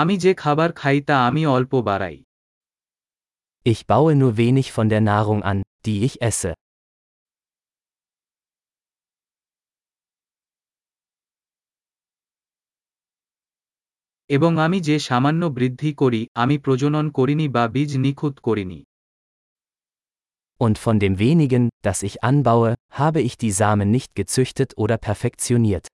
আমি যে খাবার খাই তা আমি অল্প বাড়াই Ich baue nur wenig von der Nahrung an, die ich esse. এবং আমি যে সামান্য বৃদ্ধি করি আমি প্রজনন করিনি বা বীজ নিখুঁত করিনি Und von dem wenigen, das ich anbaue, habe ich die Samen nicht gezüchtet oder perfektioniert.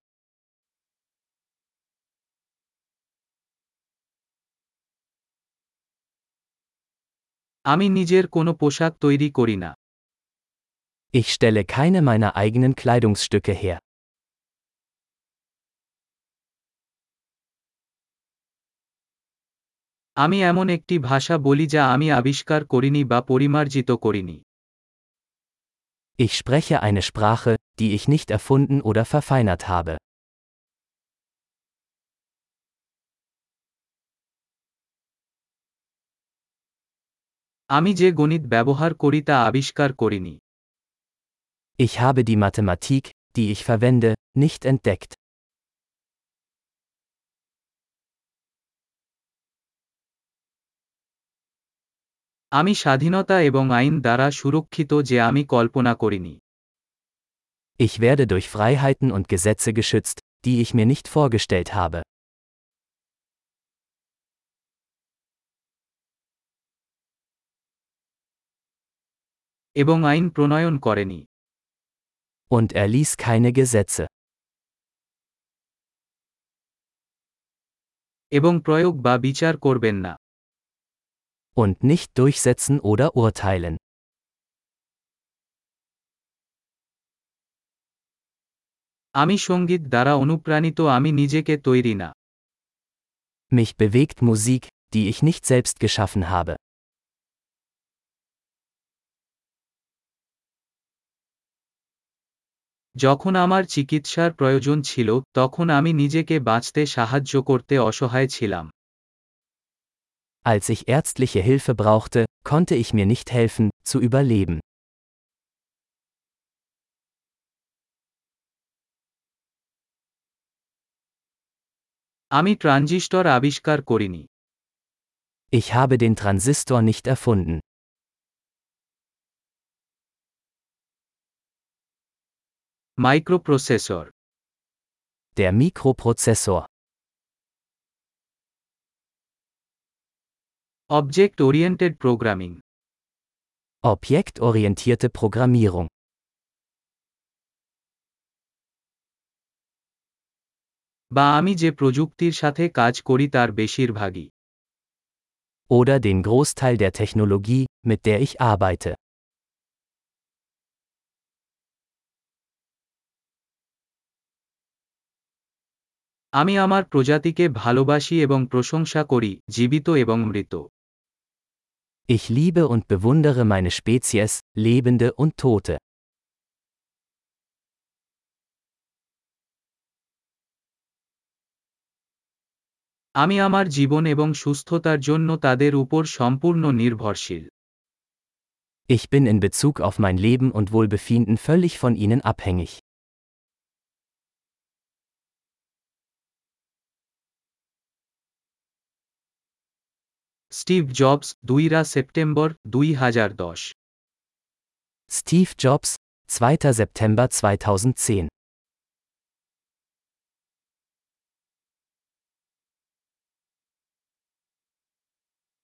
আমি নিজের কোনো পোশাক তৈরি করি না Ich stelle keine meiner eigenen Kleidungsstücke her. আমি এমন একটি ভাষা বলি যা আমি আবিষ্কার করিনি বা পরিমার্জিত করিনি Ich spreche eine Sprache, die ich nicht erfunden oder verfeinert habe. আমি যে গণিত ব্যবহার করি তা আবিষ্কার করিনি Ich habe die Mathematik, die ich verwende, nicht entdeckt. আমি স্বাধীনতা এবং আইন দ্বারা সুরক্ষিত যে আমি কল্পনা করিনি Ich werde durch Freiheiten und Gesetze geschützt, die ich mir nicht vorgestellt habe. এবং আইন প্রণয়ন করেনি Und er ließ keine Gesetze. এবং প্রয়োগ বা বিচার করবেন না Und nicht durchsetzen oder urteilen. আমি সঙ্গীত দ্বারা অনুপ্রাণিত আমি নিজেকে তৈরি না Mich bewegt Musik, die ich nicht selbst geschaffen habe. যখন আমার চিকিৎসার প্রয়োজন ছিল তখন আমি নিজেকে বাঁচতে সাহায্য করতে অসহায় ছিলাম Als ich ärztliche Hilfe brauchte, konnte ich mir nicht helfen, zu überleben. আমি ট্রানজিস্টর আবিষ্কার করিনি Ich habe den Transistor nicht erfunden. Microprocessor Der Mikroprozessor. Object oriented programming Objektorientierte Programmierung. বা আমি যে প্রযুক্তির সাথে কাজ করি তার বেশিরভাগই Oder den Großteil der Technologie, mit der ich arbeite. আমি আমার প্রজাতিকে ভালোবাসি এবং প্রশংসা করি জীবিত এবং মৃত Ich liebe und bewundere meine Spezies, Lebende und Tote. আমি আমার জীবন এবং সুস্থতার জন্য তাদের উপর সম্পূর্ণ নির্ভরশীল Ich bin in Bezug auf mein Leben und Wohlbefinden völlig von ihnen abhängig. Steve Jobs দুইরা সেপ্টেম্বর দুই হাজার দশ Steve Jobs, 2. September 2010